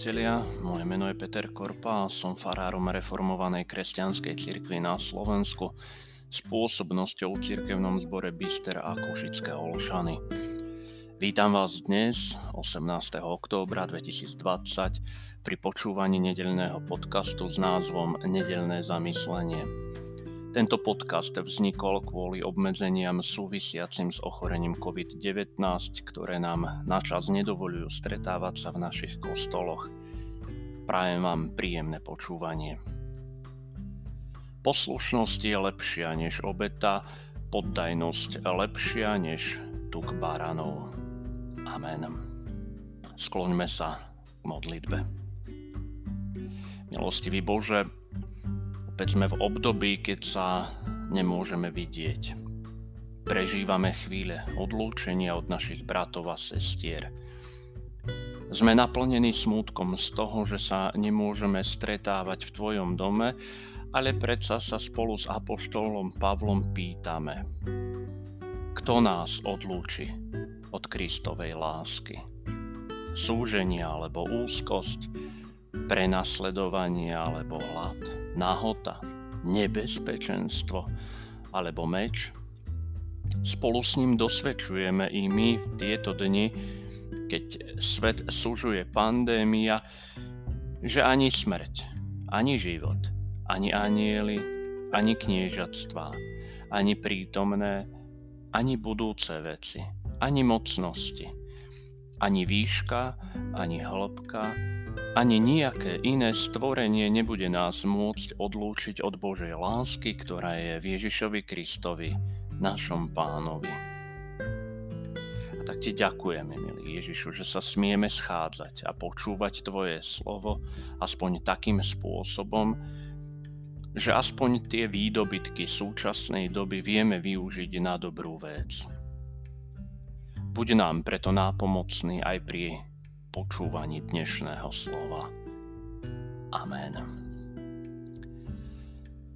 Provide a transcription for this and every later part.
priatelia, moje meno je Peter Korpa a som farárom reformovanej kresťanskej cirkvi na Slovensku s pôsobnosťou v cirkevnom zbore Bister a Košické Olšany. Vítam vás dnes, 18. októbra 2020, pri počúvaní nedelného podcastu s názvom Nedelné zamyslenie. Tento podcast vznikol kvôli obmedzeniam súvisiacim s ochorením COVID-19, ktoré nám načas nedovolujú stretávať sa v našich kostoloch. Prajem vám príjemné počúvanie. Poslušnosť je lepšia než obeta, poddajnosť lepšia než tuk baranov. Amen. Skloňme sa k modlitbe. Milostivý Bože, Opäť sme v období, keď sa nemôžeme vidieť. Prežívame chvíle odlúčenia od našich bratov a sestier. Sme naplnení smútkom z toho, že sa nemôžeme stretávať v Tvojom dome, ale predsa sa spolu s Apoštolom Pavlom pýtame, kto nás odlúči od Kristovej lásky? Súženia alebo úzkosť, prenasledovanie alebo hlad? nahota, nebezpečenstvo alebo meč. Spolu s ním dosvedčujeme i my v tieto dni, keď svet sužuje pandémia, že ani smrť, ani život, ani anieli, ani kniežatstvá, ani prítomné, ani budúce veci, ani mocnosti, ani výška, ani hĺbka, ani nejaké iné stvorenie nebude nás môcť odlúčiť od Božej lásky, ktorá je v Ježišovi Kristovi, našom pánovi. A tak ti ďakujeme, milý Ježišu, že sa smieme schádzať a počúvať Tvoje slovo aspoň takým spôsobom, že aspoň tie výdobytky súčasnej doby vieme využiť na dobrú vec. Buď nám preto nápomocný aj pri počúvaní dnešného slova. Amen.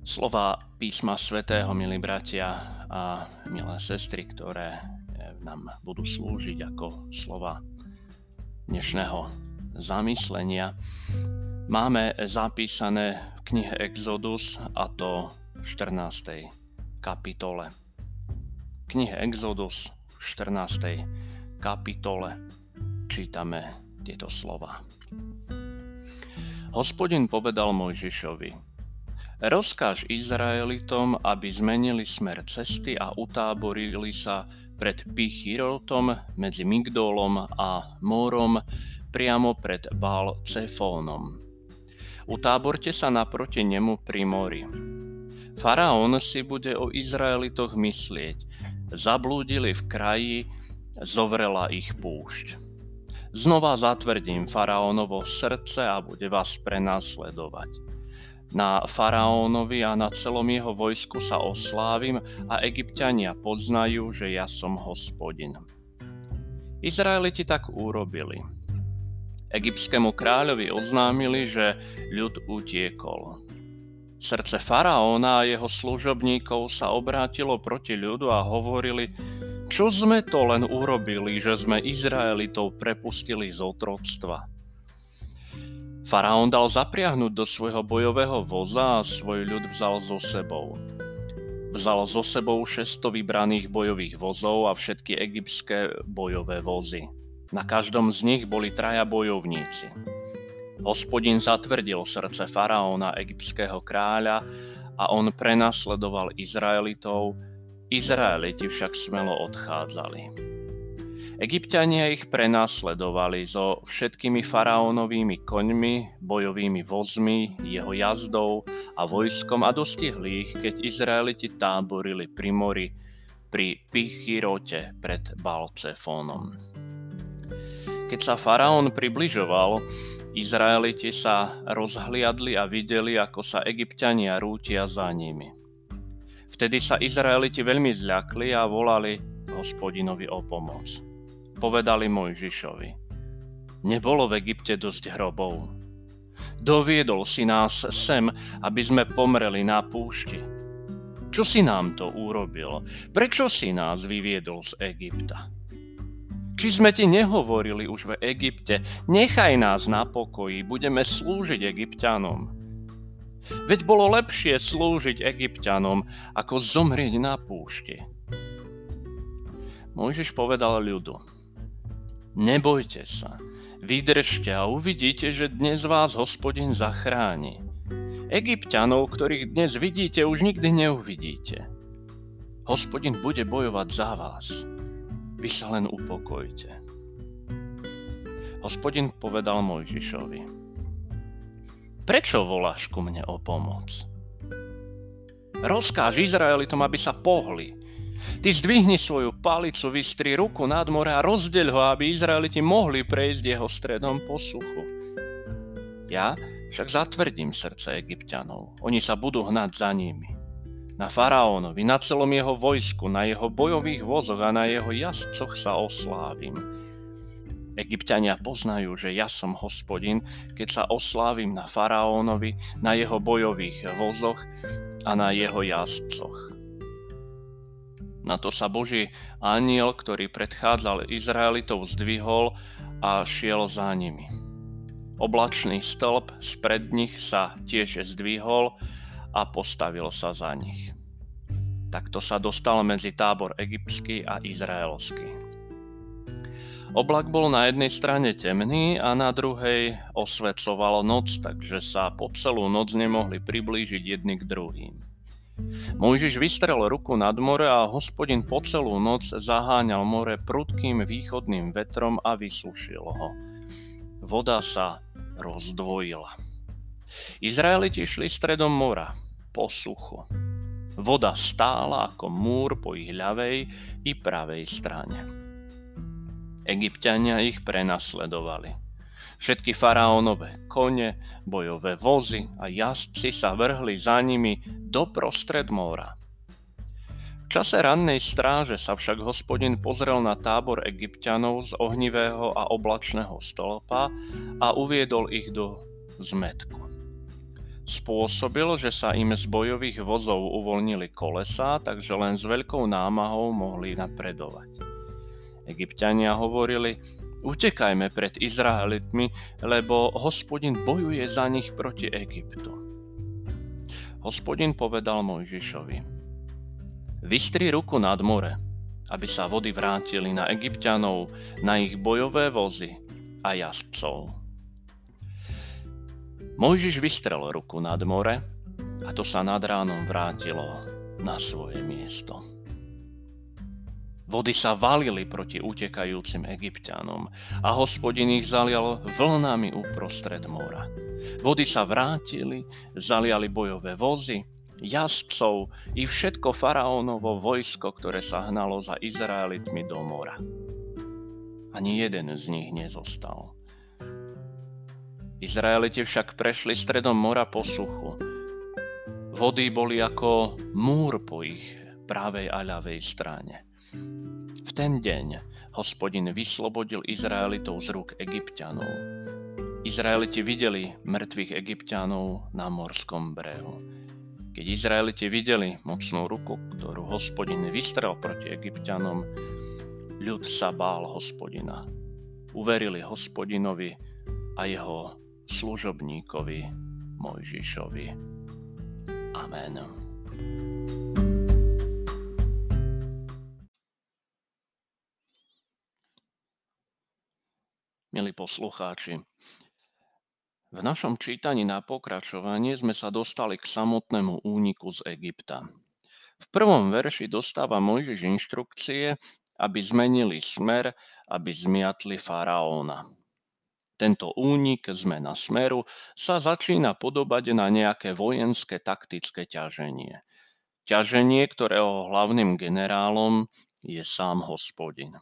Slova písma svätého, milí bratia a milé sestry, ktoré nám budú slúžiť ako slova dnešného zamyslenia, máme zapísané v knihe Exodus a to v 14. kapitole. knihe Exodus v 14. kapitole čítame tieto slova. Hospodin povedal Mojžišovi, rozkáž Izraelitom, aby zmenili smer cesty a utáborili sa pred Pichirotom medzi Migdolom a Morom priamo pred Bál Cefónom. Utáborte sa naproti nemu pri mori. Faraón si bude o Izraelitoch myslieť. Zablúdili v kraji, zovrela ich púšť. Znova zatvrdím faraónovo srdce a bude vás prenasledovať. Na faraónovi a na celom jeho vojsku sa oslávim a egyptiania poznajú, že ja som hospodin. Izraeliti tak urobili. Egyptskému kráľovi oznámili, že ľud utiekol. Srdce faraóna a jeho služobníkov sa obrátilo proti ľudu a hovorili, čo sme to len urobili, že sme Izraelitov prepustili z otroctva? Faraón dal zapriahnuť do svojho bojového voza a svoj ľud vzal so sebou. Vzal so sebou 600 vybraných bojových vozov a všetky egyptské bojové vozy. Na každom z nich boli traja bojovníci. Hospodin zatvrdil srdce faraóna egyptského kráľa a on prenasledoval Izraelitov, Izraeliti však smelo odchádzali. Egyptiania ich prenasledovali so všetkými faraónovými koňmi, bojovými vozmi, jeho jazdou a vojskom a dostihli ich, keď Izraeliti táborili pri mori pri Pichirote pred Balcefónom. Keď sa faraón približoval, Izraeliti sa rozhliadli a videli, ako sa egyptiania rútia za nimi. Vtedy sa Izraeliti veľmi zľakli a volali hospodinovi o pomoc. Povedali Mojžišovi, nebolo v Egypte dosť hrobov. Doviedol si nás sem, aby sme pomreli na púšti. Čo si nám to urobil? Prečo si nás vyviedol z Egypta? Či sme ti nehovorili už v Egypte, nechaj nás na pokoji, budeme slúžiť egyptianom. Veď bolo lepšie slúžiť egyptianom, ako zomrieť na púšti. Mojžiš povedal ľudu, nebojte sa, vydržte a uvidíte, že dnes vás hospodin zachráni. Egyptianov, ktorých dnes vidíte, už nikdy neuvidíte. Hospodin bude bojovať za vás. Vy sa len upokojte. Hospodin povedal Mojžišovi. Prečo voláš ku mne o pomoc? Rozkáž Izraelitom, aby sa pohli. Ty zdvihni svoju palicu, vystri ruku nad more a rozdeľ ho, aby Izraeliti mohli prejsť jeho stredom po suchu. Ja však zatvrdím srdce egyptianov. Oni sa budú hnať za nimi na faraónovi, na celom jeho vojsku, na jeho bojových vozoch a na jeho jazdcoch sa oslávim. Egyptiania poznajú, že ja som hospodin, keď sa oslávim na faraónovi, na jeho bojových vozoch a na jeho jazdcoch. Na to sa Boží aniel, ktorý predchádzal Izraelitov, zdvihol a šiel za nimi. Oblačný stĺp spred nich sa tiež zdvihol a postavil sa za nich. Takto sa dostal medzi tábor egyptský a izraelský. Oblak bol na jednej strane temný a na druhej osvetľovalo noc, takže sa po celú noc nemohli priblížiť jedni k druhým. Mojžiš vystrel ruku nad more a hospodin po celú noc zaháňal more prudkým východným vetrom a vysušil ho. Voda sa rozdvojila. Izraeliti šli stredom mora po suchu. Voda stála ako múr po ich ľavej i pravej strane. Egyptiania ich prenasledovali. Všetky faraónové kone, bojové vozy a jazdci sa vrhli za nimi do prostred mora. V čase rannej stráže sa však hospodin pozrel na tábor egyptianov z ohnivého a oblačného stĺpa a uviedol ich do zmetku. Spôsobil, že sa im z bojových vozov uvoľnili kolesá, takže len s veľkou námahou mohli napredovať. Egyptiania hovorili, utekajme pred Izraelitmi, lebo hospodin bojuje za nich proti Egyptu. Hospodin povedal Mojžišovi, vystri ruku nad more, aby sa vody vrátili na Egyptianov, na ich bojové vozy a jazdcov. Mojžiš vystrel ruku nad more a to sa nad ránom vrátilo na svoje miesto. Vody sa valili proti utekajúcim egyptianom a hospodin ich zalial vlnami uprostred mora. Vody sa vrátili, zaliali bojové vozy, jazdcov i všetko faraónovo vojsko, ktoré sa hnalo za Izraelitmi do mora. Ani jeden z nich nezostal. Izraeliti však prešli stredom mora po suchu. Vody boli ako múr po ich pravej a ľavej strane. V ten deň hospodin vyslobodil Izraelitov z rúk egyptianov. Izraeliti videli mŕtvych egyptianov na morskom brehu. Keď Izraeliti videli mocnú ruku, ktorú hospodin vystrel proti egyptianom, ľud sa bál hospodina. Uverili hospodinovi a jeho služobníkovi Mojžišovi. Amen. Milí poslucháči, v našom čítaní na pokračovanie sme sa dostali k samotnému úniku z Egypta. V prvom verši dostáva Mojžiš inštrukcie, aby zmenili smer, aby zmiatli faraóna. Tento únik, zmena smeru, sa začína podobať na nejaké vojenské taktické ťaženie. Ťaženie, ktorého hlavným generálom je sám hospodin.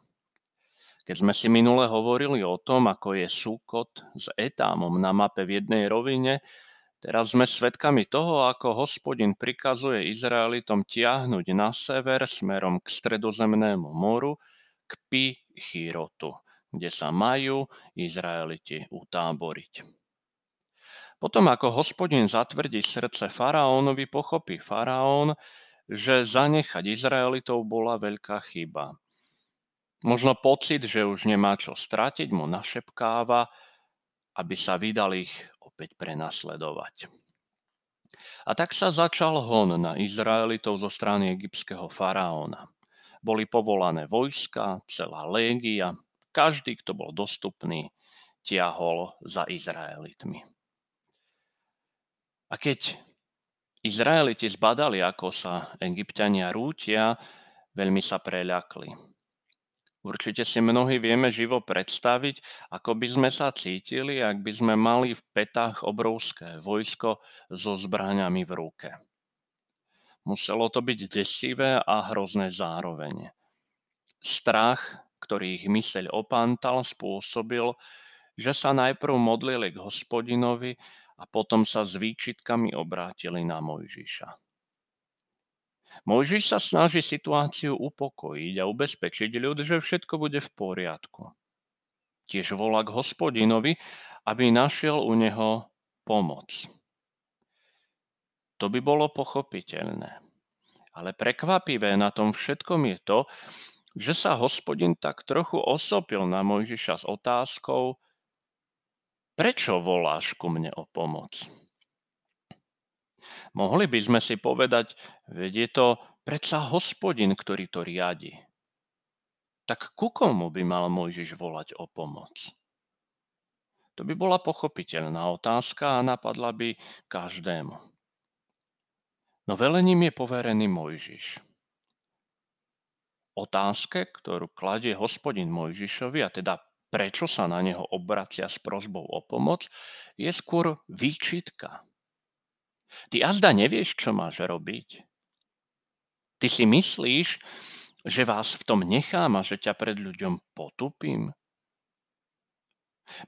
Keď sme si minule hovorili o tom, ako je Súkot s Etámom na mape v jednej rovine, teraz sme svedkami toho, ako hospodin prikazuje Izraelitom tiahnuť na sever smerom k stredozemnému moru, k Pi Chirotu kde sa majú Izraeliti utáboriť. Potom ako hospodin zatvrdí srdce faraónovi, pochopí faraón, že zanechať Izraelitov bola veľká chyba. Možno pocit, že už nemá čo stratiť, mu našepkáva, aby sa vydal ich opäť prenasledovať. A tak sa začal hon na Izraelitov zo strany egyptského faraóna. Boli povolané vojska, celá légia, každý, kto bol dostupný, tiahol za Izraelitmi. A keď Izraeliti zbadali, ako sa egyptiania rútia, veľmi sa preľakli. Určite si mnohí vieme živo predstaviť, ako by sme sa cítili, ak by sme mali v petách obrovské vojsko so zbraňami v ruke. Muselo to byť desivé a hrozné zároveň. Strach, ktorý ich myseľ opántal, spôsobil, že sa najprv modlili k hospodinovi a potom sa s výčitkami obrátili na Mojžiša. Mojžiš sa snaží situáciu upokojiť a ubezpečiť ľud, že všetko bude v poriadku. Tiež volá k hospodinovi, aby našiel u neho pomoc. To by bolo pochopiteľné. Ale prekvapivé na tom všetkom je to, že sa hospodin tak trochu osopil na Mojžiša s otázkou, Prečo voláš ku mne o pomoc? Mohli by sme si povedať, veď je to predsa hospodin, ktorý to riadi. Tak ku komu by mal Mojžiš volať o pomoc? To by bola pochopiteľná otázka a napadla by každému. No velením je poverený Mojžiš. Otázke, ktorú kladie hospodin Mojžišovi, a teda prečo sa na neho obracia s prozbou o pomoc, je skôr výčitka. Ty azda nevieš, čo máš robiť. Ty si myslíš, že vás v tom nechám a že ťa pred ľuďom potupím?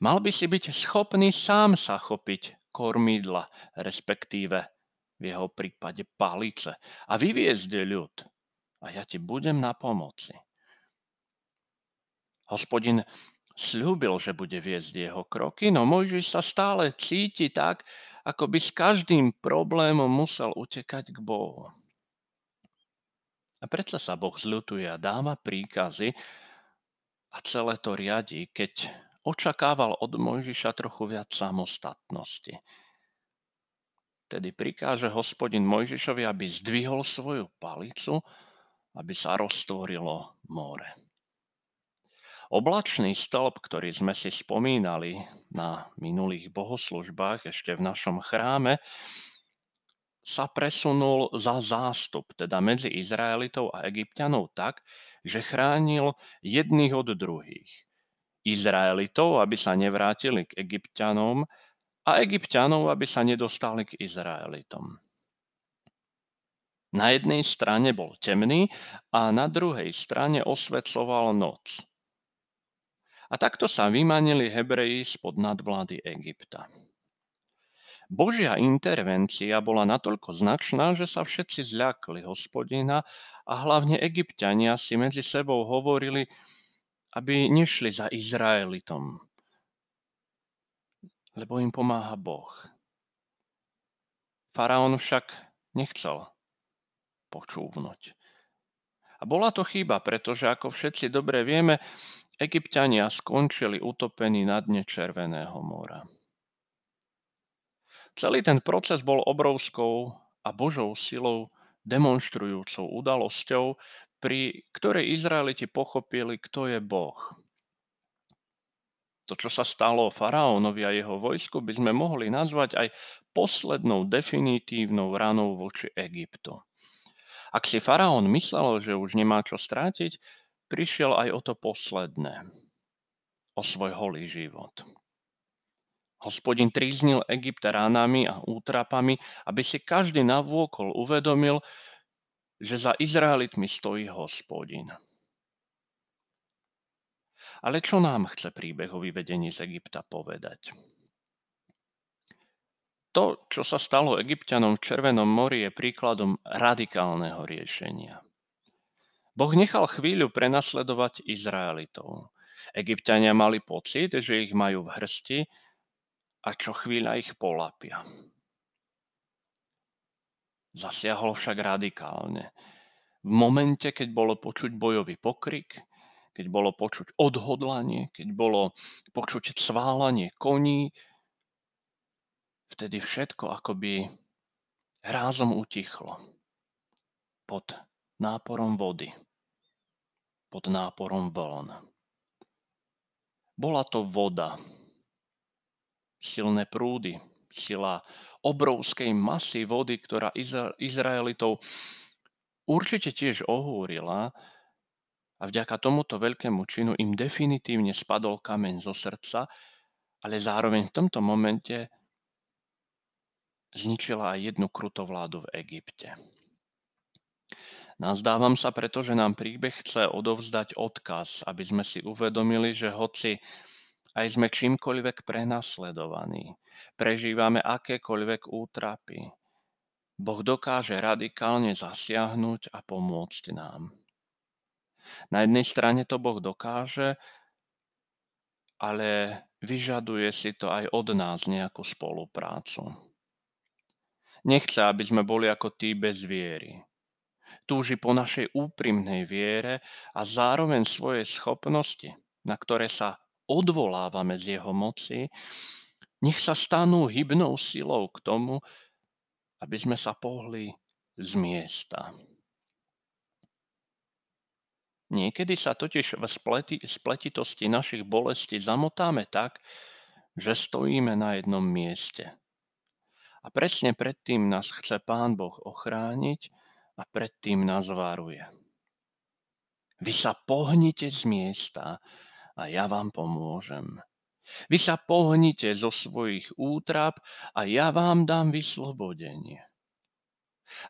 Mal by si byť schopný sám sa chopiť kormidla, respektíve v jeho prípade palice a vyviezť ľud. A ja ti budem na pomoci. Hospodin Sľúbil, že bude viesť jeho kroky, no Mojžiš sa stále cíti tak, ako by s každým problémom musel utekať k Bohu. A predsa sa Boh zľutuje a dáva príkazy a celé to riadi, keď očakával od Mojžiša trochu viac samostatnosti. Tedy prikáže hospodin Mojžišovi, aby zdvihol svoju palicu, aby sa roztvorilo more. Oblačný stĺp, ktorý sme si spomínali na minulých bohoslužbách ešte v našom chráme, sa presunul za zástup, teda medzi Izraelitov a Egyptianov tak, že chránil jedných od druhých. Izraelitov, aby sa nevrátili k Egyptianom a Egyptianov, aby sa nedostali k Izraelitom. Na jednej strane bol temný a na druhej strane osvetľoval noc. A takto sa vymanili Hebreji spod nadvlády Egypta. Božia intervencia bola natoľko značná, že sa všetci zľakli hospodina a hlavne egyptiania si medzi sebou hovorili, aby nešli za Izraelitom, lebo im pomáha Boh. Faraón však nechcel počúvnuť. A bola to chyba, pretože ako všetci dobre vieme, Egypťania skončili utopení na dne Červeného mora. Celý ten proces bol obrovskou a Božou silou demonstrujúcou udalosťou, pri ktorej Izraeliti pochopili, kto je Boh. To, čo sa stalo faraónovi a jeho vojsku, by sme mohli nazvať aj poslednou definitívnou ranou voči Egyptu. Ak si faraón myslel, že už nemá čo strátiť, prišiel aj o to posledné, o svoj holý život. Hospodin tríznil Egypt ránami a útrapami, aby si každý navôkol uvedomil, že za Izraelitmi stojí hospodin. Ale čo nám chce príbeh o vyvedení z Egypta povedať? To, čo sa stalo egyptianom v Červenom mori, je príkladom radikálneho riešenia. Boh nechal chvíľu prenasledovať Izraelitov. Egyptiania mali pocit, že ich majú v hrsti a čo chvíľa ich polapia. Zasiahol však radikálne. V momente, keď bolo počuť bojový pokrik, keď bolo počuť odhodlanie, keď bolo počuť sválanie koní, vtedy všetko akoby rázom utichlo pod náporom vody, pod náporom vln. Bola to voda, silné prúdy, sila obrovskej masy vody, ktorá Izraelitov určite tiež ohúrila a vďaka tomuto veľkému činu im definitívne spadol kameň zo srdca, ale zároveň v tomto momente zničila aj jednu krutovládu v Egypte. Nazdávam sa preto, že nám príbeh chce odovzdať odkaz, aby sme si uvedomili, že hoci aj sme čímkoľvek prenasledovaní, prežívame akékoľvek útrapy, Boh dokáže radikálne zasiahnuť a pomôcť nám. Na jednej strane to Boh dokáže, ale vyžaduje si to aj od nás nejakú spoluprácu. Nechce, aby sme boli ako tí bez viery. Túži po našej úprimnej viere a zároveň svoje schopnosti, na ktoré sa odvolávame z jeho moci, nech sa stanú hybnou silou k tomu, aby sme sa pohli z miesta. Niekedy sa totiž v spleti, spletitosti našich bolestí zamotáme tak, že stojíme na jednom mieste. A presne predtým nás chce Pán Boh ochrániť a predtým nás varuje. Vy sa pohnite z miesta a ja vám pomôžem. Vy sa pohnite zo svojich útrap a ja vám dám vyslobodenie.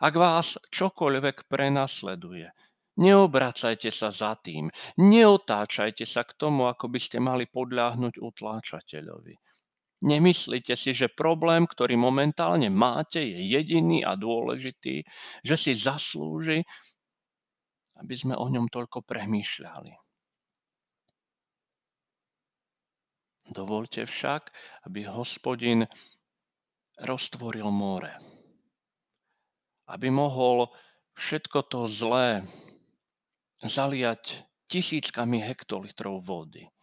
Ak vás čokoľvek prenasleduje, neobracajte sa za tým, neotáčajte sa k tomu, ako by ste mali podľahnuť utláčateľovi. Nemyslíte si, že problém, ktorý momentálne máte, je jediný a dôležitý, že si zaslúži, aby sme o ňom toľko premýšľali. Dovolte však, aby hospodin roztvoril more. Aby mohol všetko to zlé zaliať tisíckami hektolitrov vody.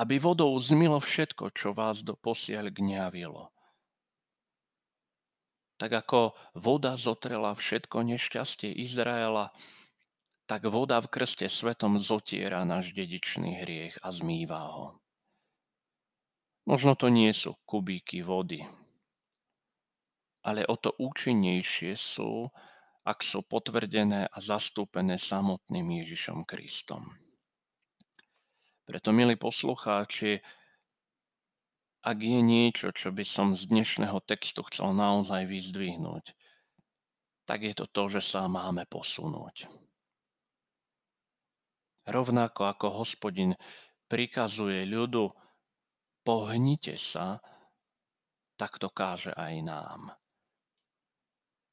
Aby vodou zmilo všetko, čo vás do posiaľ gňavilo. Tak ako voda zotrela všetko nešťastie Izraela, tak voda v krste svetom zotiera náš dedičný hriech a zmýva ho. Možno to nie sú kubíky vody, ale o to účinnejšie sú, ak sú potvrdené a zastúpené samotným Ježišom Kristom. Preto, milí poslucháči, ak je niečo, čo by som z dnešného textu chcel naozaj vyzdvihnúť, tak je to to, že sa máme posunúť. Rovnako ako hospodin prikazuje ľudu, pohnite sa, tak to káže aj nám.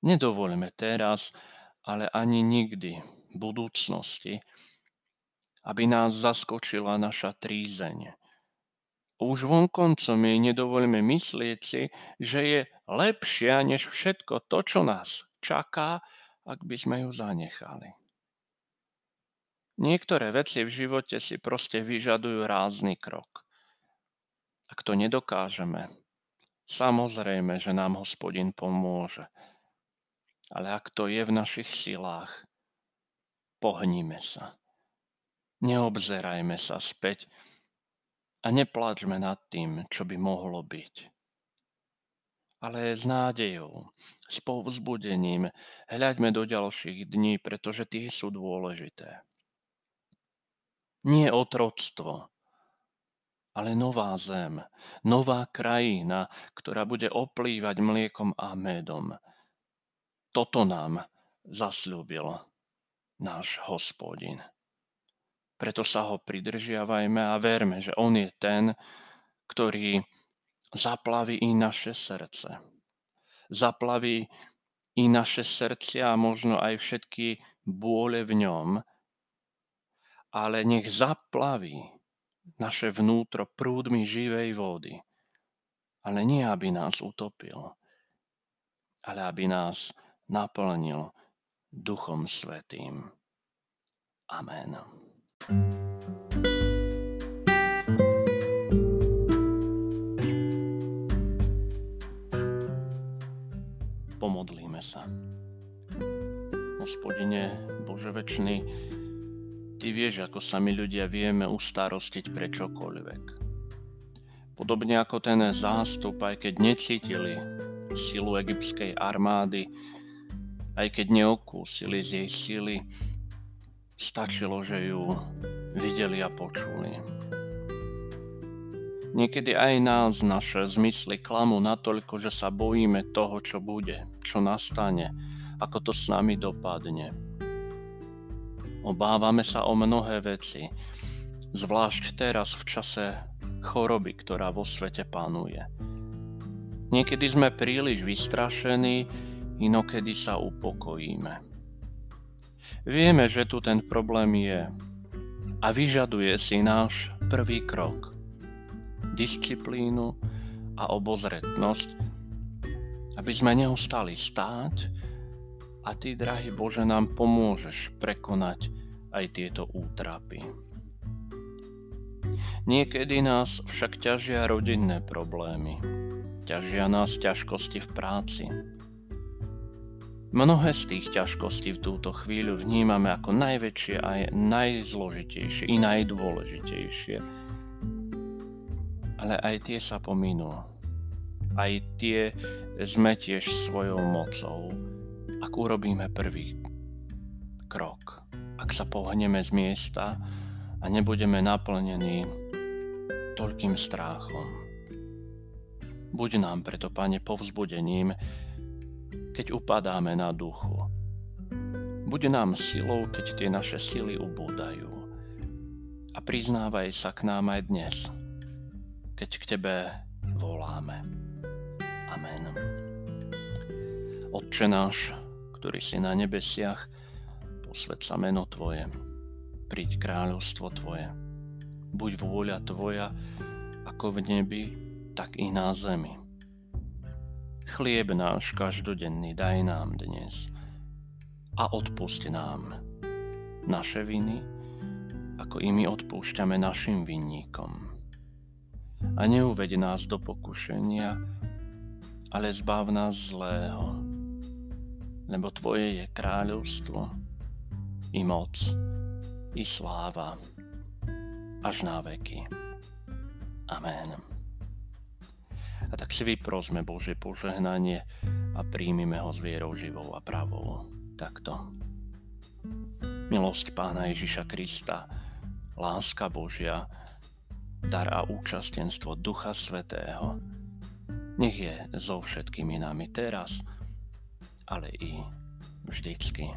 Nedovolíme teraz, ale ani nikdy v budúcnosti, aby nás zaskočila naša trízeň. Už vonkoncom jej nedovolíme myslieť si, že je lepšia než všetko to, čo nás čaká, ak by sme ju zanechali. Niektoré veci v živote si proste vyžadujú rázny krok. Ak to nedokážeme, samozrejme, že nám hospodin pomôže. Ale ak to je v našich silách, pohníme sa. Neobzerajme sa späť a nepláčme nad tým, čo by mohlo byť. Ale s nádejou, s povzbudením hľaďme do ďalších dní, pretože tie sú dôležité. Nie otroctvo, ale nová zem, nová krajina, ktorá bude oplývať mliekom a medom. Toto nám zasľúbil náš hospodin. Preto sa ho pridržiavajme a verme, že on je ten, ktorý zaplaví i naše srdce. Zaplaví i naše srdcia a možno aj všetky bôle v ňom, ale nech zaplaví naše vnútro prúdmi živej vody. Ale nie, aby nás utopil, ale aby nás naplnil Duchom Svetým. Amen. Pomodlíme sa. Hospodine, Bože večný, Ty vieš, ako sa my ľudia vieme ustarostiť pre čokoľvek. Podobne ako ten zástup, aj keď necítili silu egyptskej armády, aj keď neokúsili z jej sily, stačilo, že ju videli a počuli. Niekedy aj nás naše zmysly klamú natoľko, že sa bojíme toho, čo bude, čo nastane, ako to s nami dopadne. Obávame sa o mnohé veci, zvlášť teraz v čase choroby, ktorá vo svete panuje. Niekedy sme príliš vystrašení, inokedy sa upokojíme. Vieme, že tu ten problém je a vyžaduje si náš prvý krok. Disciplínu a obozretnosť, aby sme neostali stáť a Ty, drahý Bože, nám pomôžeš prekonať aj tieto útrapy. Niekedy nás však ťažia rodinné problémy. Ťažia nás ťažkosti v práci. Mnohé z tých ťažkostí v túto chvíľu vnímame ako najväčšie aj najzložitejšie i najdôležitejšie. Ale aj tie sa pominú. Aj tie sme tiež svojou mocou ak urobíme prvý krok, ak sa pohneme z miesta a nebudeme naplnení toľkým stráchom. Buď nám preto, Pane, povzbudením, keď upadáme na duchu. Buď nám silou, keď tie naše sily ubúdajú. A priznávaj sa k nám aj dnes, keď k Tebe voláme. Amen. Otče náš, ktorý si na nebesiach, posved sa meno Tvoje, príď kráľovstvo Tvoje. Buď vôľa Tvoja, ako v nebi, tak i na zemi. Chlieb náš každodenný daj nám dnes a odpust nám naše viny, ako i my odpúšťame našim vinníkom. A neuveď nás do pokušenia, ale zbav nás zlého lebo Tvoje je kráľovstvo, i moc, i sláva, až na veky. Amen. A tak si vyprosme Bože požehnanie a príjmime ho s vierou živou a pravou. Takto. Milosť Pána Ježiša Krista, láska Božia, dar a účastenstvo Ducha Svetého, nech je so všetkými nami teraz, ale i vždycky.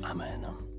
Amen.